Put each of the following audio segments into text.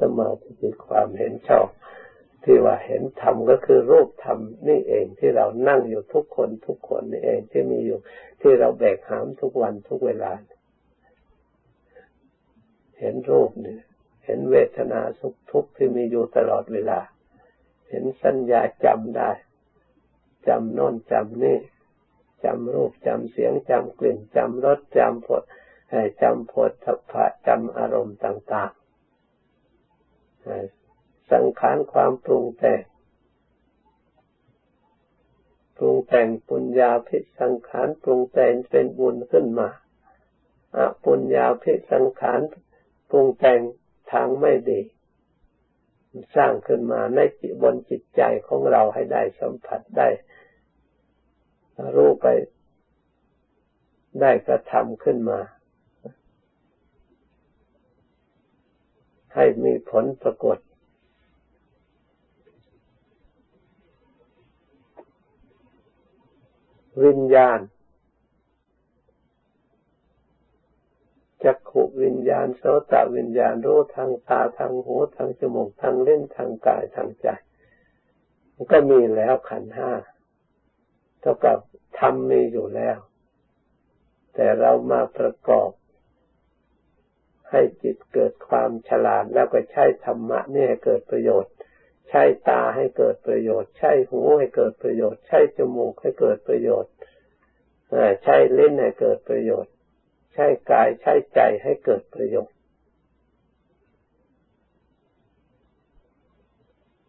สมาธิคือความเห็นชอบ ที่ว่าเห็นธรรมก็คือรูปธรรมนี่เองที่เรานั่งอยู่ทุกคนทุกคนนี่เองที่มีอยู่ ที่เราแบกหามทุกวันทุกเวลา เห็นรูปเนี่ย เห็นเวทนาสุขทุกข์ที่มีอยู่ตลอดเวลา เห็นสัญญาจำได้จำโน่นจำนี่จำรูปจำเสียงจำกลิ่นจำรสจำผลจำผลทัพพะจำอารมณ์ต่าง สังขารความปรุงแต่งปรุงแต่งปุญญาพิสังขารปรุงแต่งเป็นบุญขึ้นมาอปุญญาพิสังขารปรุงแต่งทางไม่ดีสร้างขึ้นมาในจิตบนจิตใจของเราให้ได้สัมผัสได้ รู้ไป ได้กระทำขึ้นมา ให้มีผลปรากฏ วิญญาณจักขุวิญญาณโสตวิญญาณรู้ทางตาทางหูทางจมูกทางเล่นทางกายทางใจก็มีแล้วขันห้าเท่ากับทำมีอยู่แล้ว แต่เรามาประกอบ ให้จิตเกิดความฉลาดแล้วก็ใช้ธรรมะนี่ให้เกิดประโยชน์ ใช้ตาให้เกิดประโยชน์ ใช้หูให้เกิดประโยชน์ ใช้จมูกให้เกิดประโยชน์ใช้ลิ้นให้เกิดประโยชน์ ใช้กายใช้ใจให้เกิดประโยชน์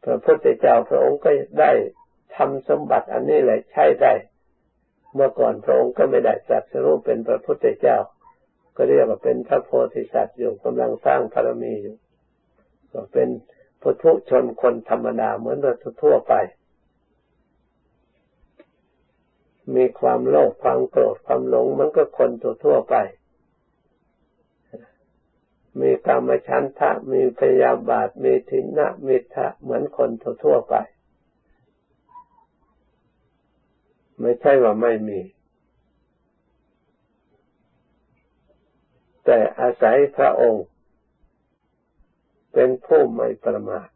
พระพุทธเจ้าพระองค์ก็ได้ทำสมบัติอันนี้แหละใช้ได้ เมื่อก่อนพระองค์ก็ไม่ได้ตรัสรู้เป็นพระพุทธเจ้า ก็เรียกว่าเป็นพระโพธิสัตว์อยู่กำลังสร้างพรมีอยู่ ก็เป็นพุทุชนคนธรรมดาเหมือนเราทั่วไป มีความโลภความโกรธความหลงมันก็คนทั่วไป มีกรรมชันทะ มีพยาบาท มีทินนะมิทะเหมือนคนทั่วไป ไม่ใช่ว่าไม่มี แต่อาศัยพระองค์ เป็นผู้ไม่ประมาท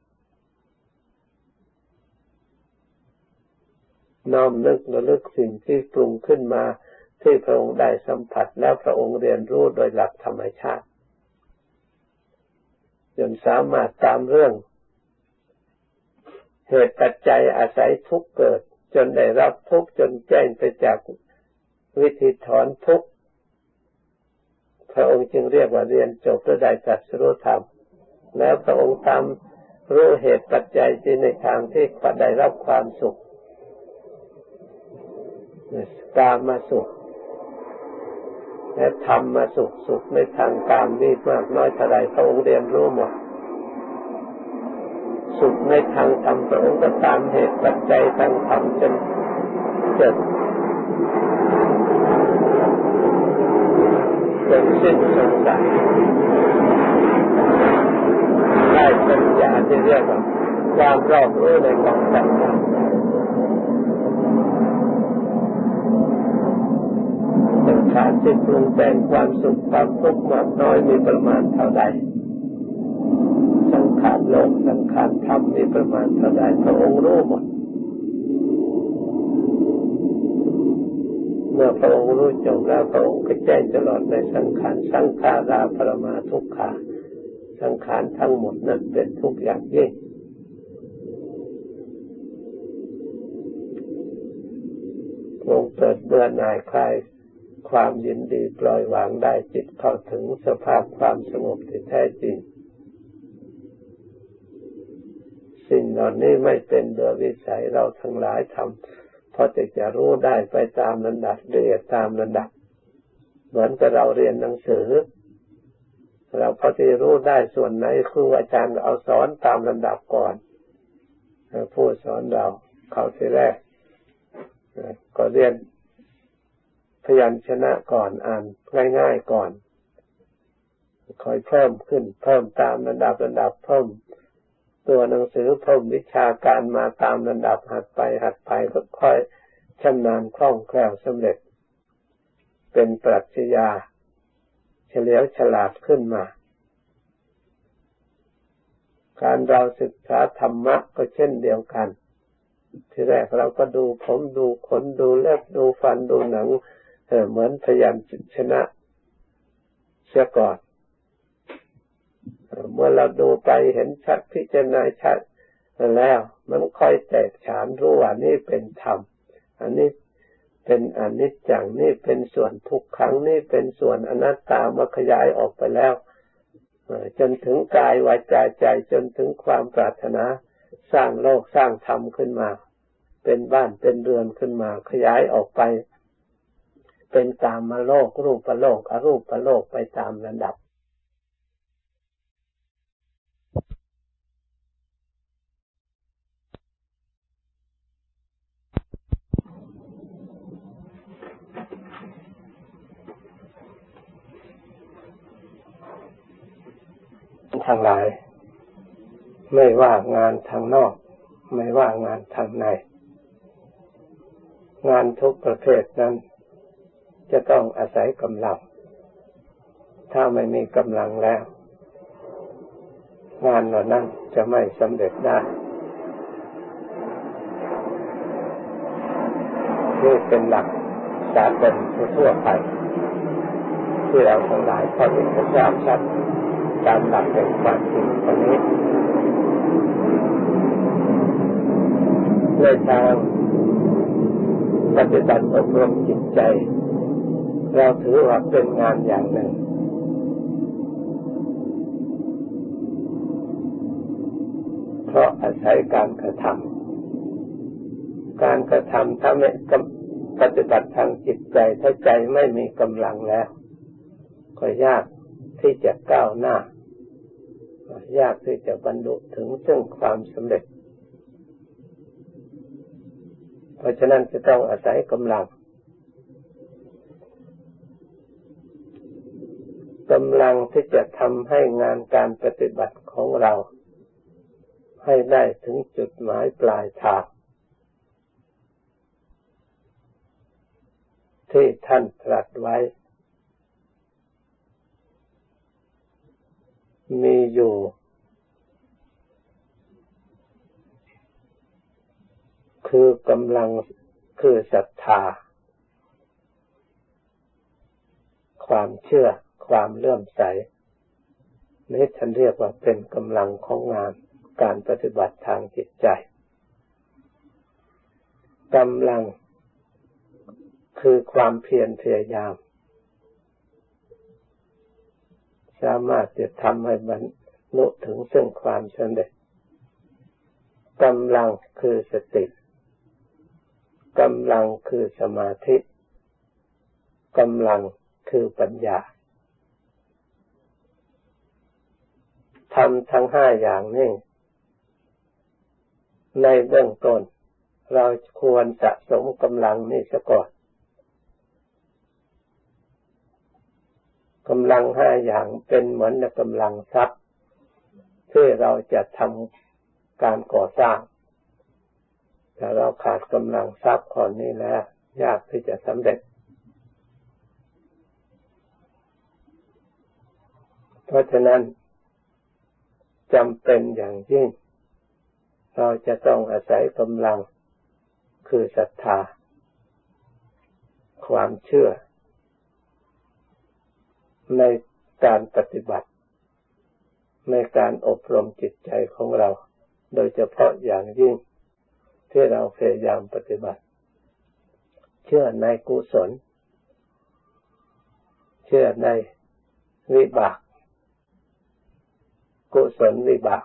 น้อมนึกระลึกสิ่งที่ปรุงขึ้นมาที่พระองค์ได้สัมผัสแล้วพระองค์เรียนรู้โดยหลักธรรมชาติจนสามารถตามเรื่อง เหตุปัจจัยอาศัยทุกเกิด จนได้รับทุกจนแจ้งไปจากวิธีถอนทุก พระองค์จึงเรียกว่าเรียนจบและได้ตรัสรู้ธรรม แล้วพระองค์ตามรู้เหตุปัจจัยที่ในทางที่ได้รับความสุขกามาสุข และธรรมมาสุขสุขในทางกามนี่มากน้อยเท่าไรพระองค์เรียนรู้หมดสุขในทางธรรมพระองค์ก็ตามเหตุปัจจัยทางธรรมจนเกิดจ นสิ้นสงสัยได้ปัญญาที่เรียกว่าความรอบรู้ในกองต่างสังขารที่ปรุงแต่งความสุขความทุกข์มากน้อยมีประมาณเท่าใดสังขารโลกสังขารธรรมมีประมาณเท่าใดพระองค์รู้หมด เมื่อพระองค์รู้จบแล้วพระองค์ก็แจ้งตลอดในสังขารสังขาราปรมาทุกขาสังขารทั้งหมดนั้นเป็นทุกอย่างยิ่งพระองค์เปิดเบื่อหน่ายคลายความยินดีปล่อยวางได้จิตเข้าถึงสภาพความสงบที่แท้จริง สิ่งเหล่านี้ไม่เป็นโดยวิสัยเราทั้งหลายทำ เพราะจะจะรู้ได้ไปตามระดับเรียนตามระดับ เหมือนกับเราเรียนหนังสือ เราพอที่รู้ได้ส่วนไหนครูอาจารย์เอาสอนตามระดับก่อนผู้สอนเราเขาทีแรกก็เรียนพยัญชนะก่อนอ่านง่าย ๆก่อนค่อยเพิ่มขึ้นเพิ่มตามระดับระดับเพิ่ม ตัวหนังสือเพิ่มวิชาการมาตามระดับหัดไปหัดไปก็ค่อยชำนาญคล่องแคล่วสำเร็จ เป็นปรัชญาเฉลียวฉลาดขึ้นมา การเราศึกษาธรรมะก็เช่นเดียวกัน ทีแรกเราก็ดูผมดูขนดูเล็บดูฟันดูหนังเเหมือนพยายามชนะเสียก่อน เมื่อเราดูไปเห็นชัดพิจารณาชัดแล้ว มันค่อยแตกฉานรู้ว่านี่เป็นธรรม อันนี้เป็นอนิจจังนี่เป็นส่วนทุกขังนี่เป็นส่วนอนัตตามาขยายออกไปแล้วจนถึงกายวาจาใจจนถึงความปรารถนาสร้างโลกสร้างธรรมขึ้นมา เป็นบ้านเป็นเรือนขึ้นมา ขยายออกไป เป็นตามมาโลกรูปะโลกอรูปะโลกไปตามระดับ ทั้งหลาย ไม่ว่างานทางนอก ไม่ว่างานทางใน งานทุกประเภทนั้น จะต้องอาศัยกำลัง ถ้าไม่มีกำลังแล้ว งานเหล่านั้นจะไม่สำเร็จได้นี่เป็นหลักสากลทั่วไป ที่เราทั้งหลายพอจะทราบชัด ตามหลักแห่งความจริงตรงนี้ในทางปฏิบัติอบรมจิตใจ เราถือว่าเป็นงานอย่างหนึ่ง เพราะอาศัยการกระทำการกระทำถ้าไม่ปฏิบัติทางจิตใจถ้าใจไม่มีกำลังแล้ว ก็ยากที่จะก้าวหน้า ยากที่จะบรรลุถึงซึ่งความสำเร็จ เพราะฉะนั้นจะต้องอาศัยกำลังกำลังที่จะทำให้งานการปฏิบัติของเรา ให้ได้ถึงจุดหมายปลายทางที่ท่านตรัสไว้ มีอยู่ คือกำลังคือศรัทธา ความเชื่อความเลื่อมใสนี่ท่านเรียกว่าเป็นกำลังของงานการปฏิบัติทางจิตใจกำลังคือความเพียรพยายาม สามารถจะทำให้บรรลุถึงซึ่งความสำเร็จกำลังคือสติกำลังคือสมาธิกำลังคือปัญญาทำทั้งห้าอย่างนี้ในเบื้องต้น เราควรสะสมกำลังนี้ซะก่อน กำลังห้าอย่างเป็นเหมือนกำลังทรัพย์ที่เราจะทำการก่อสร้างแต่เราขาดกำลังทรัพย์คนนี้แล้วยากที่จะสำเร็จ เพราะฉะนั้นจำเป็นอย่างยิ่ง เราจะต้องอาศัยกำลังคือศรัทธา ความเชื่อ ในการปฏิบัติ ในการอบรมจิตใจของเรา โดยเฉพาะอย่างยิ่ง ที่เราพยายามปฏิบัติ เชื่อในกุศล เชื่อในวิบาก กุศลวิบาก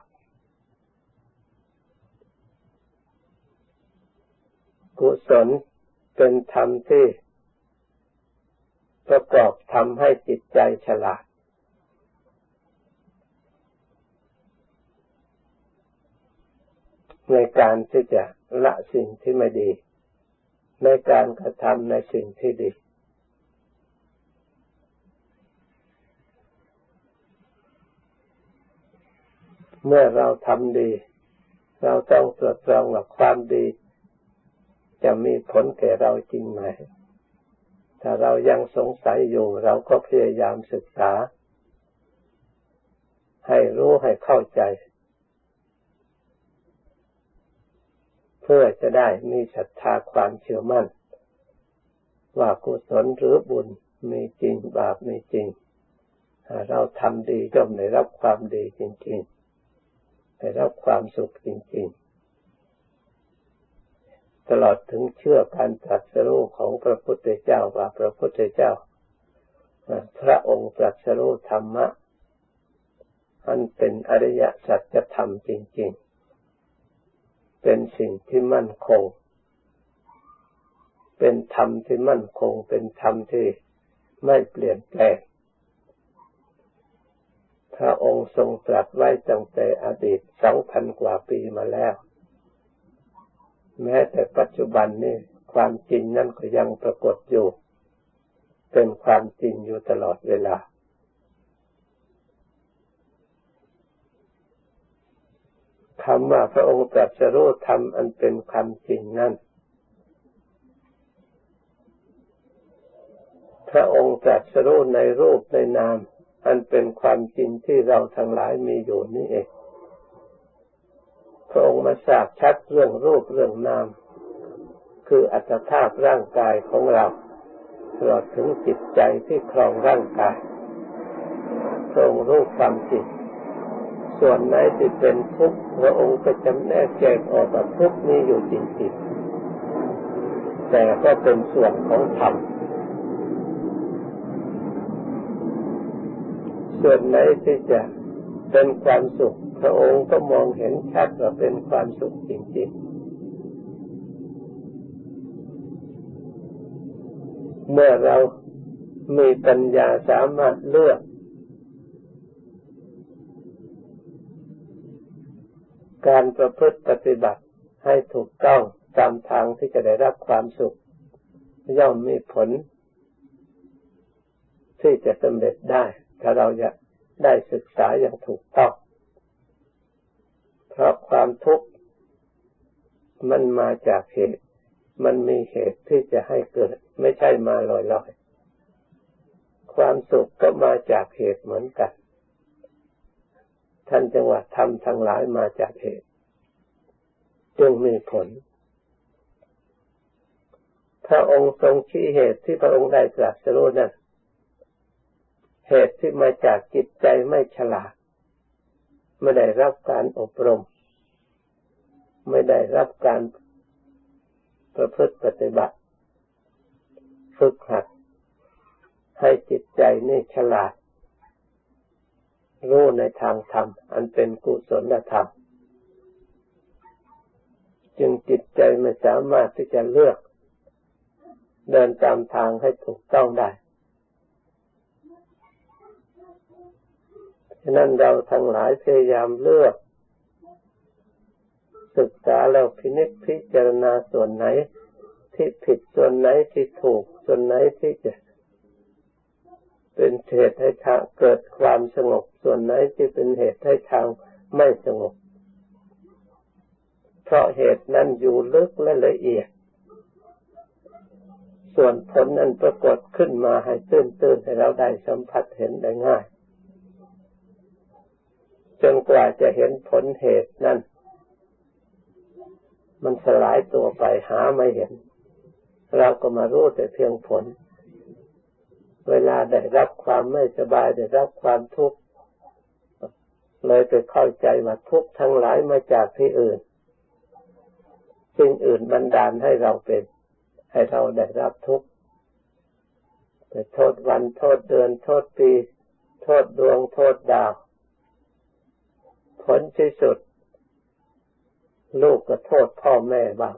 กุศลเป็นธรรมที่ ประกอบทำให้จิตใจฉลาด ในการที่จะละสิ่งที่ไม่ดี ในการกระทำในสิ่งที่ดีเมื่อเราทำดี เราต้องตรวจสอบว่าความดี จะมีผลแก่เราจริงไหม ถ้าเรายังสงสัยอยู่ เราก็พยายามศึกษา ให้รู้ให้เข้าใจ เพื่อจะได้มีศรัทธาความเชื่อมั่น ว่ากุศลหรือบุญมีจริงบาปมีจริง เราทำดีย่อมได้รับความดีจริงๆได้รับความสุขจริง ๆ ตลอดถึงเชื่อการตรัสรู้ของพระพุทธเจ้าว่าพระพุทธเจ้า พระองค์ตรัสรู้ธรรมะอันเป็นอริยสัจธรรมจริง ๆ เป็นสิ่งที่มั่นคง เป็นธรรมที่มั่นคง เป็นธรรมที่ไม่เปลี่ยนแปลง พระองค์ทรงตรัสไว้ตั้งแต่อดีตสองพันกว่าปีมาแล้ว แม้แต่ปัจจุบันนี้ความจริงนั้นก็ยังปรากฏอยู่ เป็นความจริงอยู่ตลอดเวลา คำว่าพระองค์ตรัสรู้ธรรมอันเป็นคำจริงนั้นพระองค์ตรัสรู้ในรูปในนาม อันเป็นความจริงที่เราทั้งหลายมีอยู่นี่เอง พระองค์มาทราบชัดเรื่องรูปเรื่องนาม คืออัตภาพร่างกายของเราตลอดถึงจิตใจที่ครองร่างกายพระองค์รู้ความจริงส่วนไหนที่เป็นทุกข์พระองค์ก็จำแนกแจกออกว่าทุกข์นี้อยู่จริงๆแต่ก็เป็นส่วนของธรรมส่วนไหนที่จะเป็นความสุข พระองค์ก็มองเห็นชัดว่าเป็นความสุขจริงๆ เมื่อเรามีปัญญาสามารถเลือก การประพฤติปฏิบัติให้ถูกต้องตามทางที่จะได้รับความสุข ย่อมมีผล ที่จะสำเร็จได้ ถ้าเราจะได้ศึกษาอย่างถูกต้อง เพราะความทุกข์มันมาจากเหตุ มันมีเหตุที่จะให้เกิด ไม่ใช่มาลอยๆ ความสุขก็มาจากเหตุเหมือนกัน ท่านจังหวัดทำทั้งหลายมาจากเหตุ จึงมีผล พระองค์ทรงชี้เหตุที่พระองค์ได้ตรัสรู้นั้นเหตุที่มาจากจิตใจไม่ฉลาด ไม่ได้รับการอบรม ไม่ได้รับการประพฤติปฏิบัติ ฝึกหัด ให้จิตใจนี่ฉลาด รู้ในทางธรรม อันเป็นกุศลธรรม จึงจิตใจไม่สามารถที่จะเลือก เดินตามทางให้ถูกต้องได้ ฉะนั้นเราทั้งหลายพยายามเลือก ศึกษาแล้วพินิจพิจารณาส่วนไหน ที่ผิดส่วนไหนที่ถูก ส่วนไหนที่จะเป็นเหตุให้ทางเกิดความสงบ ส่วนไหนที่เป็นเหตุให้ทางไม่สงบ เพราะเหตุนั้นอยู่ลึกและละเอียด ส่วนผลนั้นปรากฏขึ้นมาให้ตื้นตื้นให้เราได้สัมผัสเห็นได้ง่าย จนกว่าจะเห็นผลเหตุนั้นมันสลายตัวไปหาไม่เห็น เราก็มารู้แต่เพียงผล เวลาได้รับความไม่สบายได้รับความทุกข์เลยไปเข้าใจว่าทุกข์ทั้งหลายมาจากที่อื่นสิ่งอื่นบันดาลให้เราเป็น ให้เราได้รับทุกข์ไปโทษวันโทษเดือน โทษปี โทษดวงโทษดาว ผลที่สุด ลูกก็โทษพ่อแม่บ้าง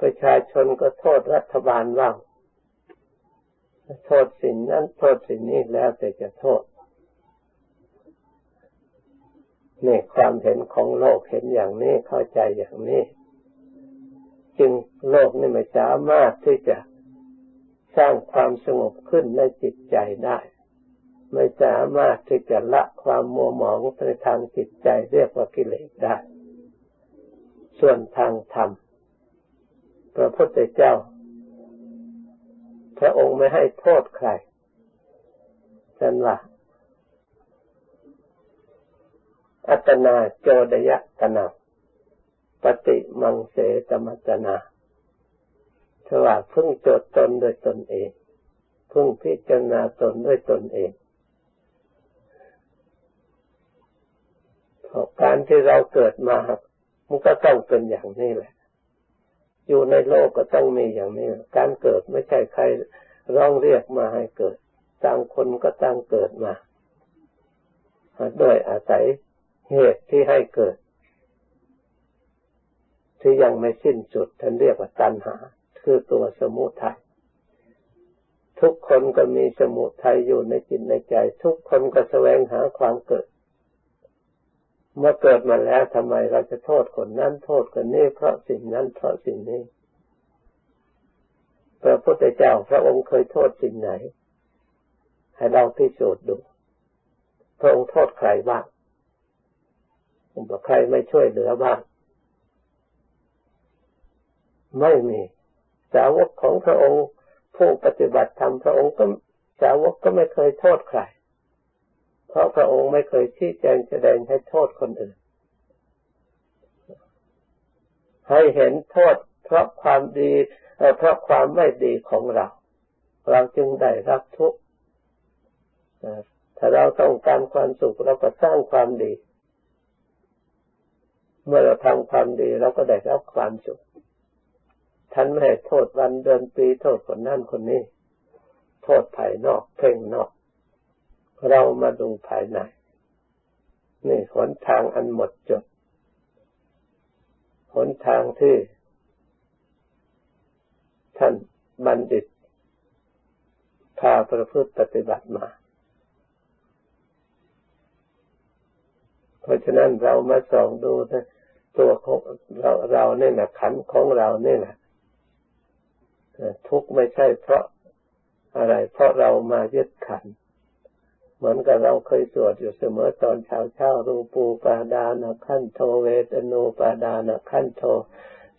ประชาชนก็โทษรัฐบาลบ้าง โทษสิ่งนั้นโทษสิ่งนี้แล้วแต่จะโทษนี่ความเห็นของโลกเห็นอย่างนี้เข้าใจอย่างนี้ จึงโลกนี่ไม่สามารถที่จะสร้างความสงบขึ้นในจิตใจได้ ไม่สามารถที่จะละความมัวหมองในทางจิตใจเรียกว่ากิเลสได้ ส่วนทางธรรม พระพุทธเจ้า พระองค์ไม่ให้โทษใครฉันว่าอัตนาโจดยะตนาปฏิมังเสตมัจนาเทว่าพึ่งโจดตนโดยตนเอง พึ่งพิจารณาตนด้วยตนเองเพราะ การที่เราเกิดมา มันก็ต้องเป็นอย่างนี้แหละ อยู่ในโลกก็ต้องมีอย่างนี้ การเกิดไม่ใช่ใครร้องเรียกมาให้เกิด ต่างคนก็ต่างเกิดมาโดยอาศัยเหตุที่ให้เกิด ที่ยังไม่สิ้นสุดท่านเรียกว่าตัณหา คือตัวสมุทัยทุกคนก็มีสมุทัยอยู่ในจิตในใจ ทุกคนก็แสวงหาความเกิด เมื่อเกิดมาแล้วทำไมเราจะโทษคนนั้นโทษคนนี้เพราะสิ่งนั้นเพราะสิ่งนี้พระพุทธเจ้าพระองค์เคยโทษสิ่งไหน ให้เราพิสูจน์ดู พระองค์โทษใครบ้างบอกใครไม่ช่วยเหลือบ้าง ไม่มี สาวกของพระองค์ผู้ปฏิบัติธรรมพระองค์ก็สาวกก็ไม่เคยโทษใคร เพราะพระองค์ไม่เคยชี้แจงแสดงให้โทษคนอื่น ให้เห็นโทษเพราะความดีเพราะความไม่ดีของเรา เราจึงได้รับทุกข์ถ้าเราต้องการความสุขเราก็สร้างความดี เมื่อเราทำความดีเราก็ได้รับความสุขท่านไม่ให้โทษวันเดือนปีโทษคนนั่นคนนี้ โทษภายนอกเพ่งนอก เรามาดูภายในนี่หนทางอันหมดจดหนทางที่ ท่านบัณฑิต พาประพฤติปฏิบัติมา เพราะฉะนั้นเรามาส่องดูนะตัวของเราเราเนี่ยนะขันของเราเนี่ยนะทุกข์ไม่ใช่เพราะอะไร เพราะเรามายึดขัน เหมือนกับเราเคยสวดอยู่เสมอตอนเช้าเช้ารูปูปาดานะขั้นโทเวทโนปาดานะขั้นโท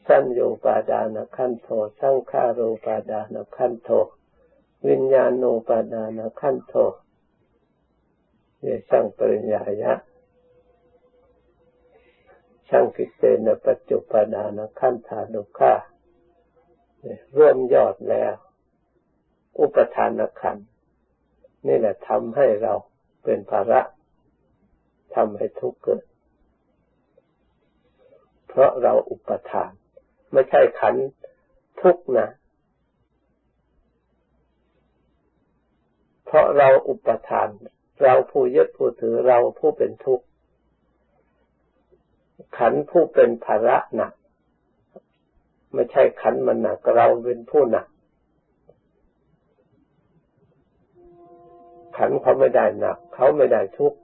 สัญโยปาดานะขั้นโทสังขารูปาดานะขั้นโท วิญญาณโนปาดานะขั้นโทเยสังปริญญายะช่างกิเตนะปัจจุปาดานะขั้นธานุฆาเร่วมยอดแล้ว อุปทานขัน นี่แหละทำให้เราเป็นภาระทำให้ทุกข์เกิด เพราะเราอุปทาน ไม่ใช่ขันทุกข์นะ เพราะเราอุปทาน เราผู้ยึดผู้ถือเราผู้เป็นทุกข์ ขันผู้เป็นภาระหนัก ไม่ใช่ขันมันหนักเราเป็นผู้หนัก ขันเขาไม่ได้หนัก เขาไม่ได้ทุกข์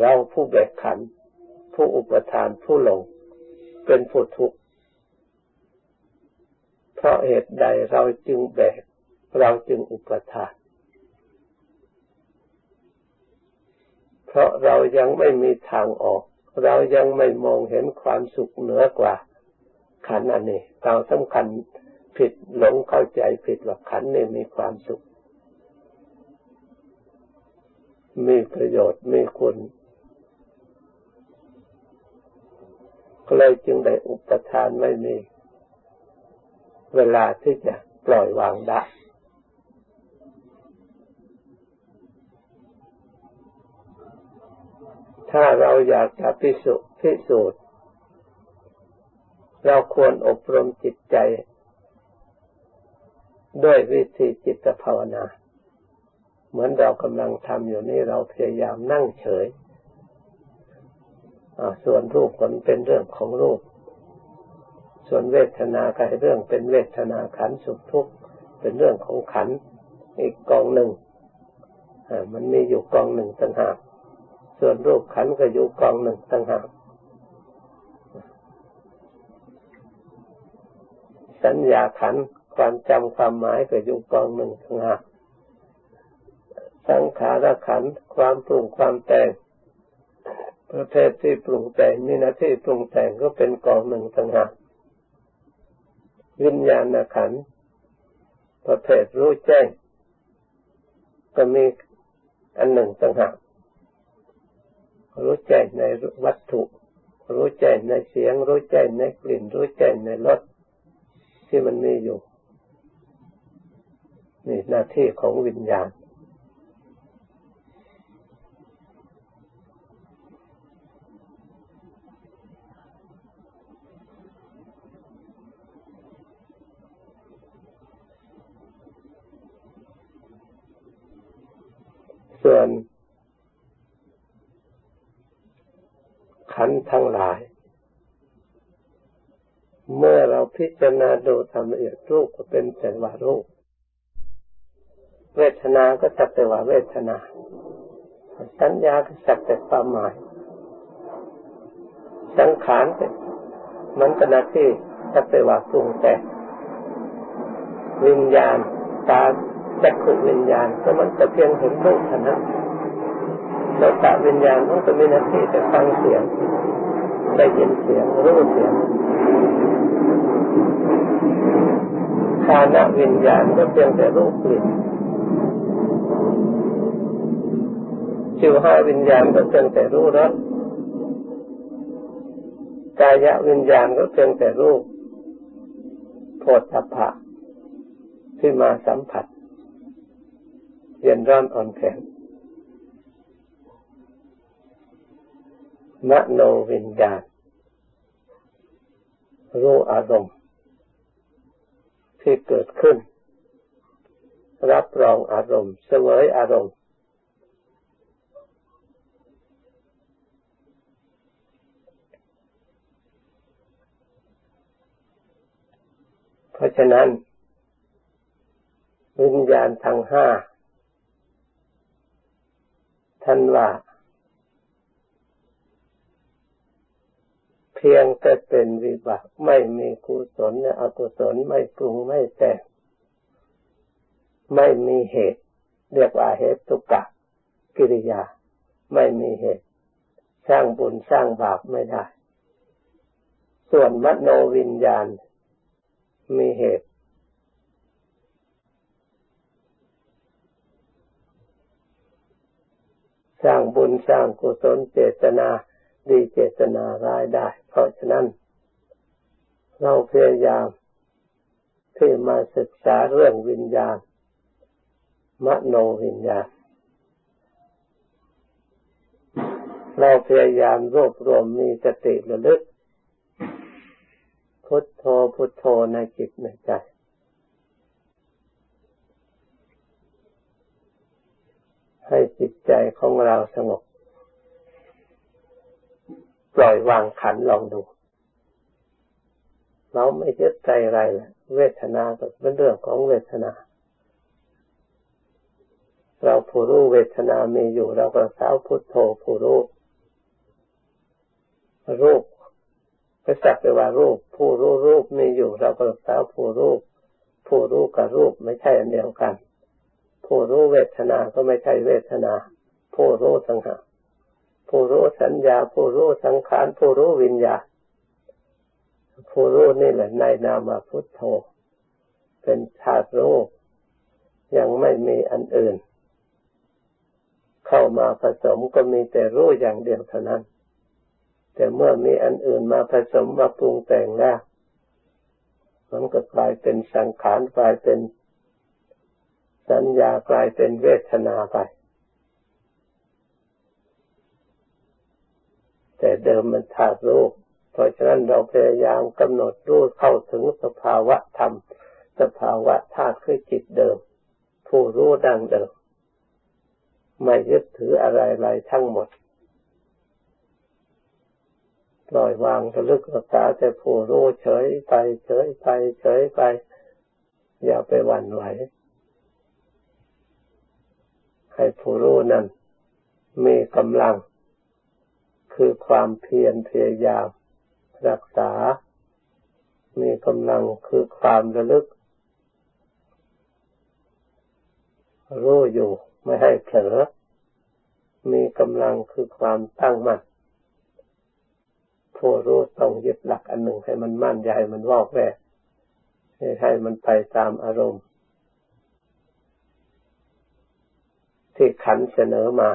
เราผู้แบกขัน ผู้อุปทานผู้หลง เป็นผู้ทุกข์เพราะเหตุใดเราจึงแบก เราจึงอุปทาน เพราะเรายังไม่มีทางออก เรายังไม่มองเห็นความสุขเหนือกว่า ขันอันนี้เราสำคัญผิดหลงเข้าใจผิดว่าขันนี่มีความสุข มีประโยชน์มีคุณก็เลยจึงได้อุปทานไม่มี เวลาที่จะปล่อยวางได้ถ้าเราอยากจะพิสูจน์พิสูจน์ เราควรอบรมจิตใจ ด้วยวิธีจิตภาวนา เหมือนเรากำลังทำอยู่นี่เราพยายามนั่งเฉยส่วนรูปผลเป็นเรื่องของรูป ส่วนเวทนาก็เรื่องเป็นเวทนาขันสุขทุกข์เป็นเรื่องของขันอีกกองหนึ่งมันมีอยู่กองหนึ่งต่างหากส่วนรูปขันก็อยู่กองหนึ่งต่างหากสัญญาขันความจำความหมายก็อยู่กองหนึ่งทั้งหาก สังขารขันความปรุงความแต่ง ประเภทที่ปรุงแต่งมีหน้าที่ปรุงแต่งก็เป็นกองหนึ่งต่างหากวิญญาณขันประเภทรู้แจ้ง ก็มีอันหนึ่งต่างหากรู้แจ้งในวัตถุ รู้แจ้งในเสียง รู้แจ้งในกลิ่น รู้แจ้งในรสที่มันมีอยู่นี่หน้าที่ของวิญญาณ ส่วน ขันทั้งหลาย เมื่อเราพิจารณาดูทำละเอียดรูปก็เป็นแต่ว่ารูป เวทนา ก็สักแต่ว่าเวทนา สัญญาก็สักแต่ความหมาย สังขารเป็นมันก็หน้าที่สักแต่ว่าปรุงแต่งวิญญาณตา จักขุวิญญาณก็มันจะเพียงเห็นรูปเท่านั้นแล้วตาวิญญาณมันก็มีหน้าที่จะฟังเสียง ได้ยินเสียงรู้เสียงคานะวิญญาณก็เพียงแต่รูปกลิ่นชิวห้าวิญญาณก็เพียงแต่รู้รสกายวิญญาณก็เพียงแต่รูปโพธิภะที่มาสัมผัส เย็นร้อนอ่อนแข็งมโนวิญญาณรู้อารมณ์ ที่เกิดขึ้น รับรองอารมณ์ เสวยอารมณ์ เพราะฉะนั้น วิญญาณทั้งห้า ท่านว่า เพียงแต่เป็นวิบากไม่มีกุศลและอกุศลไม่ปรุงไม่แต่งไม่มีเหตุ เรียกว่าเหตุตุกะกิริยา ไม่มีเหตุ สร้างบุญสร้างบาปไม่ได้ ส่วนมโนวิญญาณ มีเหตุ สร้างบุญสร้างกุศลเจตนาดีเจตนาร้ายได้ เพราะฉะนั้น เราพยายามที่มาศึกษาเรื่องวิญญาณมโนวิญญาณ เราพยายามรวบรวมมีสติระลึก พุทโธพุทโธในจิตในใจให้จิตใจ ของเราสงบ ปล่อยวางขันลองดู เราไม่ยึดใจอะไรเลยเวทนาก็เป็นเรื่องของเวทนา เราผู้รู้เวทนามีอยู่เราก็สาวพุทโธผู้รู้รูปก็สักแต่ว่ารูป ผู้รู้รูปมีอยู่ เราก็สาวผู้รูป ผู้รู้กับรูปไม่ใช่อันเดียวกัน ผู้รู้เวทนา ก็ไม่ใช่เวทนา ผู้รู้สังหารผู้รู้สัญญา ผู้รู้สังขาร ผู้รู้วิญญาณผู้รู้นี่แหละในนามาพุทโธ เป็นธาตุรู้ยังไม่มีอันอื่น เข้ามาผสมก็มีแต่รู้อย่างเดียวเท่านั้น แต่เมื่อมีอันอื่นมาผสมมาปรุงแต่งแล้วมันก็กลายเป็นสังขารกลายเป็นสัญญากลายเป็นเวทนาไป แต่เดิมมันธาตุรู้เพราะฉะนั้นเราพยายามกำหนดรู้เข้าถึงสภาวะธรรม สภาวะธาตุคือจิตเดิม ผู้รู้ดังเดิม ไม่ยึดถืออะไรๆทั้งหมดปล่อยวางระลึกรักษาแต่ผู้รู้เฉยไปเฉยไปเฉยไป อย่าไปหวั่นไหว ให้ผู้รู้นั้นมีกำลัง คือความเพียรพยายามรักษา มีกำลังคือความระลึก รู้อยู่ไม่ให้เผลอ มีกำลังคือความตั้งมั่นผู้รู้ต้องยึดหลักอันหนึ่งให้มันมั่นใหญ่มันวอกแวกให้มันไปตามอารมณ์ ที่ขันเสนอมา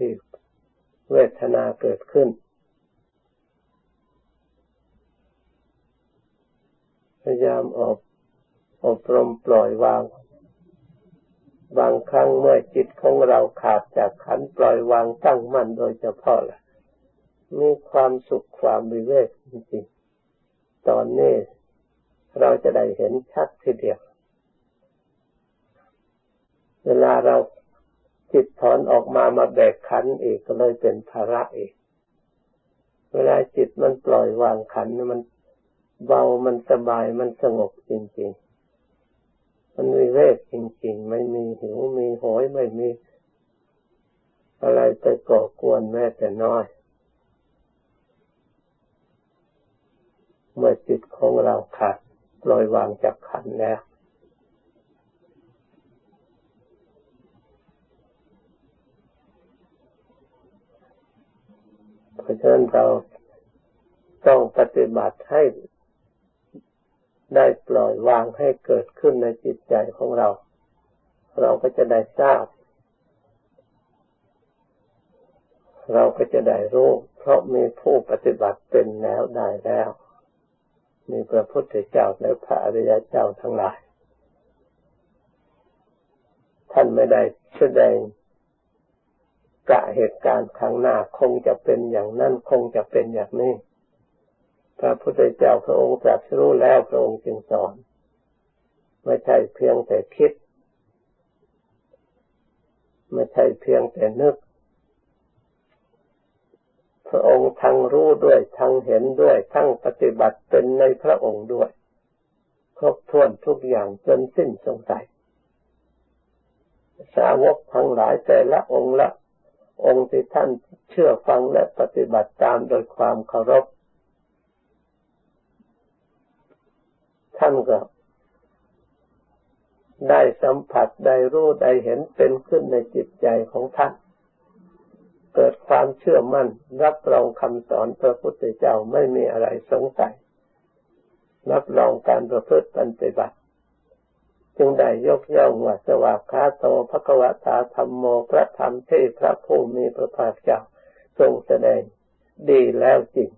ที่เวทนาเกิดขึ้น พยายามอบอบรมปล่อยวาง บางครั้งเมื่อจิตของเราขาดจากขันปล่อยวางตั้งมั่นโดยเฉพาะล่ะ มีความสุขความวิเวกจริงๆ ตอนนี้เราจะได้เห็นชัดทีเดียว เวลาเรา จิตถอนออกมามาแบกขันอีกก็เลยเป็นภาระอีก เวลาจิตมันปล่อยวางขันมันเบามันสบายมันสงบจริง ๆ มันวิเวกจริง ๆ ไม่มีหิวมีโหยไม่มี อะไรไปก่อกวนแม้แต่น้อย เมื่อจิตของเราขาดปล่อยวางจากขันแล้ว ราะฉะนั้นเราต้องปฏิบัติให้ได้ปล่อยวางให้เกิดขึ้นในจิตใจของเรา เราก็จะได้ทราบ เราก็จะได้รู้เพราะมีผู้ปฏิบัติเป็นแล้วได้แล้ว มีพระพุทธเจ้าและพระอริยเจ้าทั้งหลาย ท่านไม่ได้แสดง กะเหตุการณ์ข้างหน้าคงจะเป็นอย่างนั้นคงจะเป็นอย่างนี้พระพุทธเจ้าพระองค์ตรัสรู้แล้วพระองค์จึงสอน ไม่ใช่เพียงแต่คิด ไม่ใช่เพียงแต่นึก พระองค์ทั้งรู้ด้วยทั้งเห็นด้วยทั้งปฏิบัติเป็นในพระองค์ด้วย ครบถ้วนทุกอย่างจนสิ้นสงสัยสาวกทั้งหลายแต่ละองค์ละ องค์ที่ท่านเชื่อฟังและปฏิบัติตามโดยความเคารพ ท่านก็ได้สัมผัสได้รู้ได้เห็นเป็นขึ้นในจิตใจของท่าน เกิดความเชื่อมั่น รับรองคำสอนพระพุทธเจ้าไม่มีอะไรสงสัย รับรองการประพฤติปฏิบัติ จึงได้ยกย่องว่าสวากขาโตภควตาธรรมโมพระธรรมที่พระผู้มีพระภาคเจ้าทรงแสดงดีแล้วจริง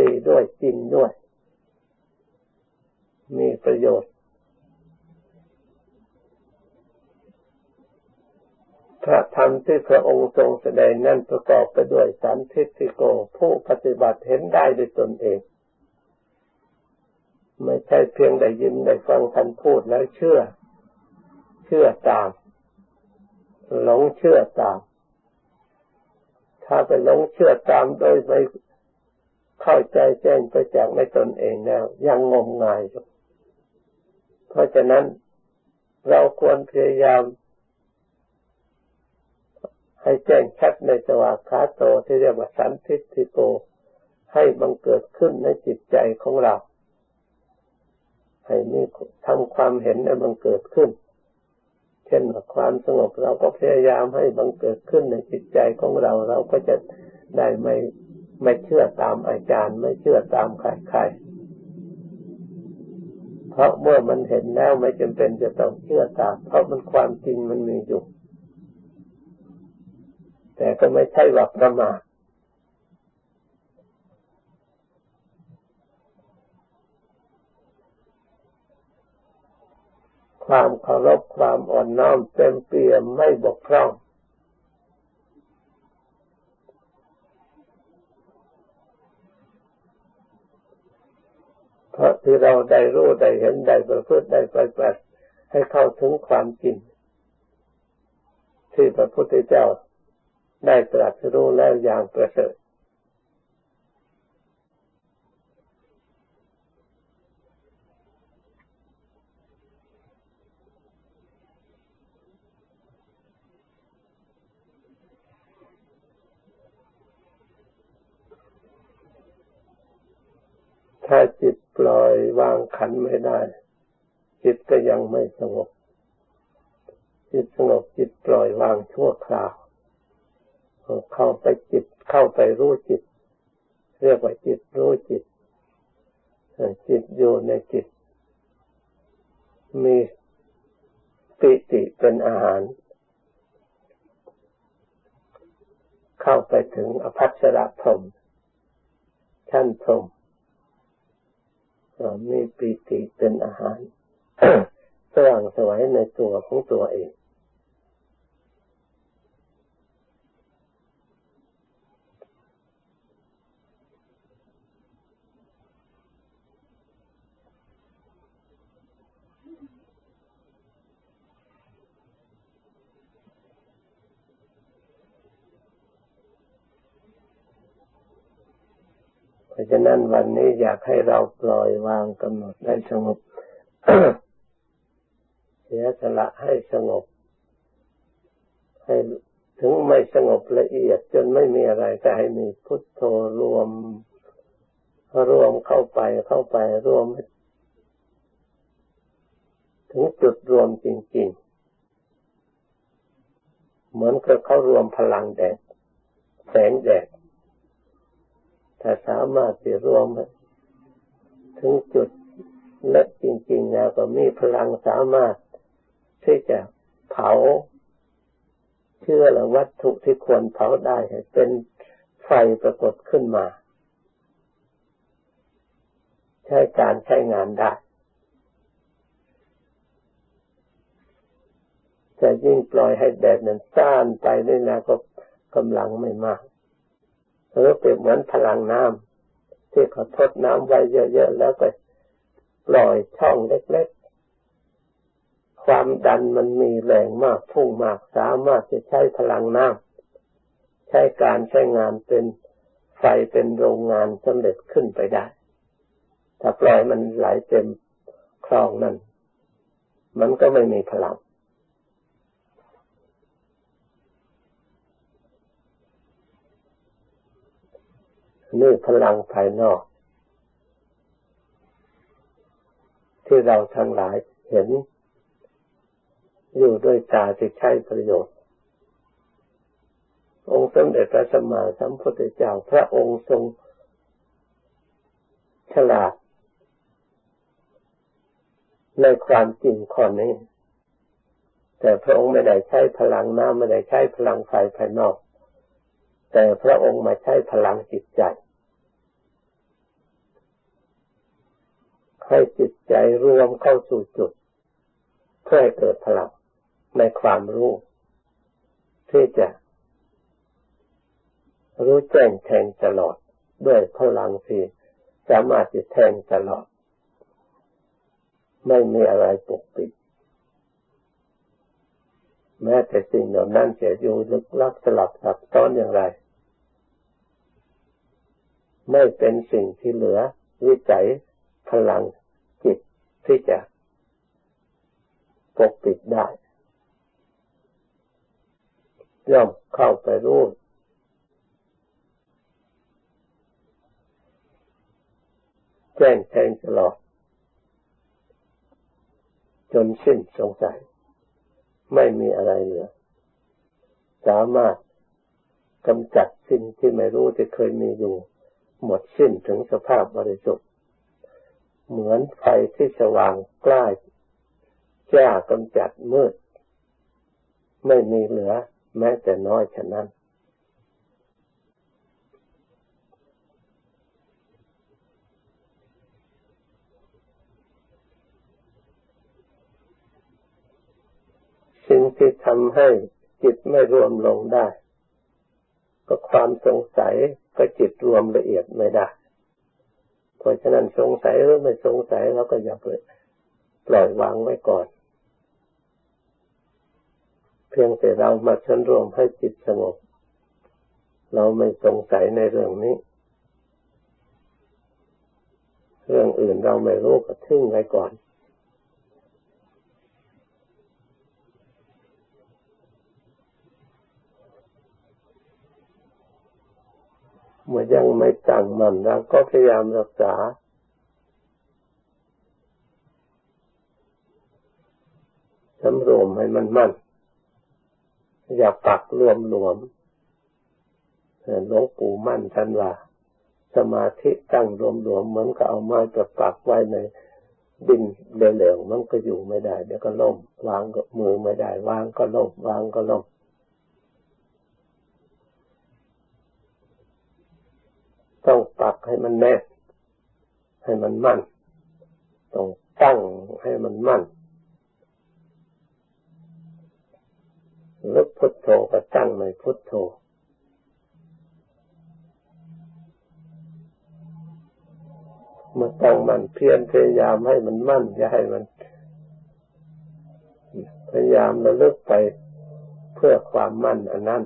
ดีด้วยจริงด้วย มีประโยชน์ พระธรรมที่พระองค์ทรงแสดงนั้นประกอบไปด้วยสันทิฏฐิโก ผู้ปฏิบัติเห็นได้ด้วยตนเอง ไม่ใช่เพียงได้ยินได้ฟังท่านพูดแล้วเชื่อ เชื่อตาม หลงเชื่อตาม ถ้าไปหลงเชื่อตามโดยไม่เข้าใจแจ้งไปจากในตนเองแล้ว ยังงมงายอยู่เพราะฉะนั้นเราควรพยายาม ให้แจ้งชัดในสวากขาโตที่เรียกว่าสันทิฏฐิโก ให้บังเกิดขึ้นในจิตใจของเรา ให้มีทำความเห็นให้บังเกิดขึ้น เช่นความสงบเราก็พยายามให้บังเกิดขึ้นในจิตใจของเราเราก็จะได้ไม่ไม่เชื่อตามอาจารย์ ไม่เชื่อตามใครๆเพราะเมื่อมันเห็นแล้วไม่จำเป็นจะต้องเชื่อตาม เพราะมันความจริงมันมีอยู่ แต่ก็ไม่ใช่ว่าประมาท ความเคารพความอ่อนน้อมเต็มเปี่ยมไม่บกพร่อง เพราะที่เราได้รู้ได้เห็นได้ประพฤติได้ปฏิบัติให้เข้าถึงความจริงที่พระพุทธเจ้าได้ตรัสรู้แล้วอย่างประเสริฐ ถ้าจิตปล่อยวางขันไม่ได้ จิตก็ยังไม่สงบ จิตสงบจิตปล่อยวางชั่วคราว เข้าไปจิตเข้าไปรู้จิต เรียกว่าจิตรู้จิต จิตอยู่ในจิต มีปิติเป็นอาหาร เข้าไปถึงอภัสรพรมชั้นพรม มีปีติเป็นอาหารสว่างสวัยในตัวของตัวเองราะนั้นวันนี้อยากให้เราปล่อยวางกำหนดได้สงบ เสียสละให้สงบ ให้ถึงไม่สงบละเอียดจนไม่มีอะไรแต่ให้มีพุทโธรวม รวมเข้าไปเข้าไปรวม ถึงจุดรวมจริง ๆ เหมือนกับเขารวมพลังแดดแสงแดด ถ้าสามารถจะรวมถึงจุดและจริง ๆ แล้วก็มีพลังสามารถที่จะเผาเชื่อและวัตถุที่ควรเผาได้เป็นไฟปรากฏขึ้นมา ใช้การใช้งานได้แต่ยิ่งปล่อยให้แดดนั้นซ่านไปนี่นะก็กำลังไม่มาก หรือเปรียบเหมือนพลังน้ำที่เขาทดน้ำไว้เยอะๆแล้วก็ปล่อยช่องเล็กๆ ความดันมันมีแรงมากพุ่งมากสามารถจะใช้พลังน้ำใช้การใช้งานเป็นไฟเป็นโรงงานสำเร็จขึ้นไปได้ ถ้าปล่อยมันไหลเต็มคลองนั้นมันก็ไม่มีพลัง นี่พลังภายนอก ที่เราทั้งหลายเห็น อยู่ด้วยตาที่ใช้ประโยชน์ องค์สมเด็จพระสัมมาสัมพุทธเจ้าพระองค์ทรงฉลาด ในความจริงข้อนี้แต่พระองค์ไม่ได้ใช้พลังน้ำไม่ได้ใช้พลังไฟภายนอก แต่พระองค์มาใช้พลังจิตใจ ให้จิตใจรวมเข้าสู่จุด เพื่อให้เกิดพลังในความรู้ที่จะรู้แจ้งแทงตลอด ด้วยพลังที่สามารถจะแทงตลอด ไม่มีอะไรปกปิดแม้แต่สิ่งเหล่านั้นจะอยู่ลึกลับสลับซับซ้อนอย่างไร ไม่เป็นสิ่งที่เหลือวิจัยพลังจิตที่จะปกปิดได้ย่อมเข้าไปรู้แจ้งแทงตลอด จนสิ้นสงสัย ไม่มีอะไรเหลือ สามารถกำจัดสิ่งที่ไม่รู้ที่เคยมีอยู่ หมดสิ้นถึงสภาพบริสุทธิ์ เหมือนไฟที่สว่างกล้าจ้ากำจัดมืด ไม่มีเหลือ แม้แต่น้อยฉะนั้น สิ่งที่ทำให้จิตไม่รวมลงได้ ก็ความสงสัยก็จิตรวมละเอียดไม่ได้ เพราะฉะนั้นสงสัยหรือไม่สงสัยเราก็อย่าปล่อยวางไว้ก่อน เพียงแต่เรามาชนรวมให้จิตสงบ เราไม่สงสัยในเรื่องนี้ เรื่องอื่นเราไม่รู้ก็ทิ้งไว้ก่อน มื่อยังไม่ตั้งมั่นเราก็พยายามรักษา สำรวมให้มันมั่น อย่าปักรวมหลวมหลวงปู่มั่นท่านว่า สมาธิตั้งรวมหลวมเหมือนกับเอาไม้กับปักไว้ในดินเหลวๆมันก็อยู่ไม่ได้ เดี๋ยวก็ล่มวางก็มือไม่ได้ วางก็ล่มวางก็ล่ม ต้องปักให้มันแน่นให้มันมั่น ต้องตั้งให้มันมั่นลึกพุทโธก็ตั้งในพุทโธเมื่อตั้งมันเพียรพยายามให้มันมั่นอย่าให้มัน พยายามระลึกไปเพื่อความมั่นอันนั้น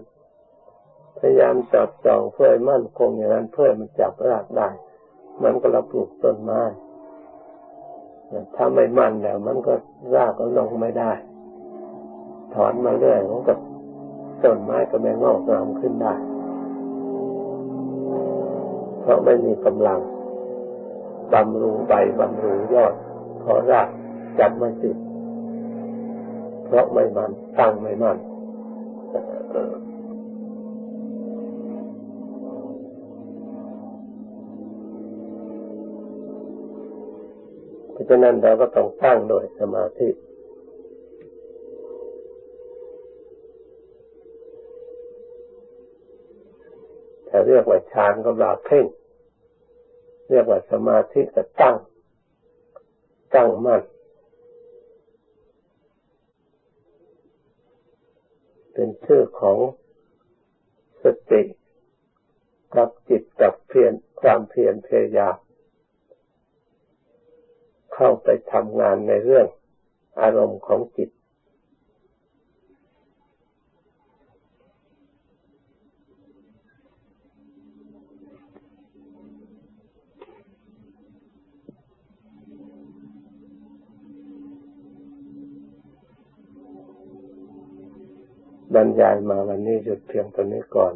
พยายามจับจองเพื่อมั่นคงอย่างนั้นเพื่อมันจับรากได้มันก็เราปลูกต้นไม้ถ้าไม่มั่นแล้ว มันก็รากก็ลงไม่ได้ ถอนมาเรื่อยมันก็ต้นไม้ก็ไม่งอกงามขึ้นได้ เพราะไม่มีกำลังบำรุงใบบำรุงยอดเพราะรากจับไม่ติดเพราะไม่มันตั้งไม่มัน ราะฉะนั้นเราก็ต้องตั้งโดยสมาธิ แต่เรียกว่าฌานก็แบบเพ่ง เรียกว่าสมาธิก็ตั้ง ตั้งมั่นเป็นชื่อของสติกับจิตกับเพียรความเพียรพยายาม เข้าไปทำงานในเรื่องอารมณ์ของจิต บรรยายมาวันนี้หยุดเพียงตอนนี้ก่อน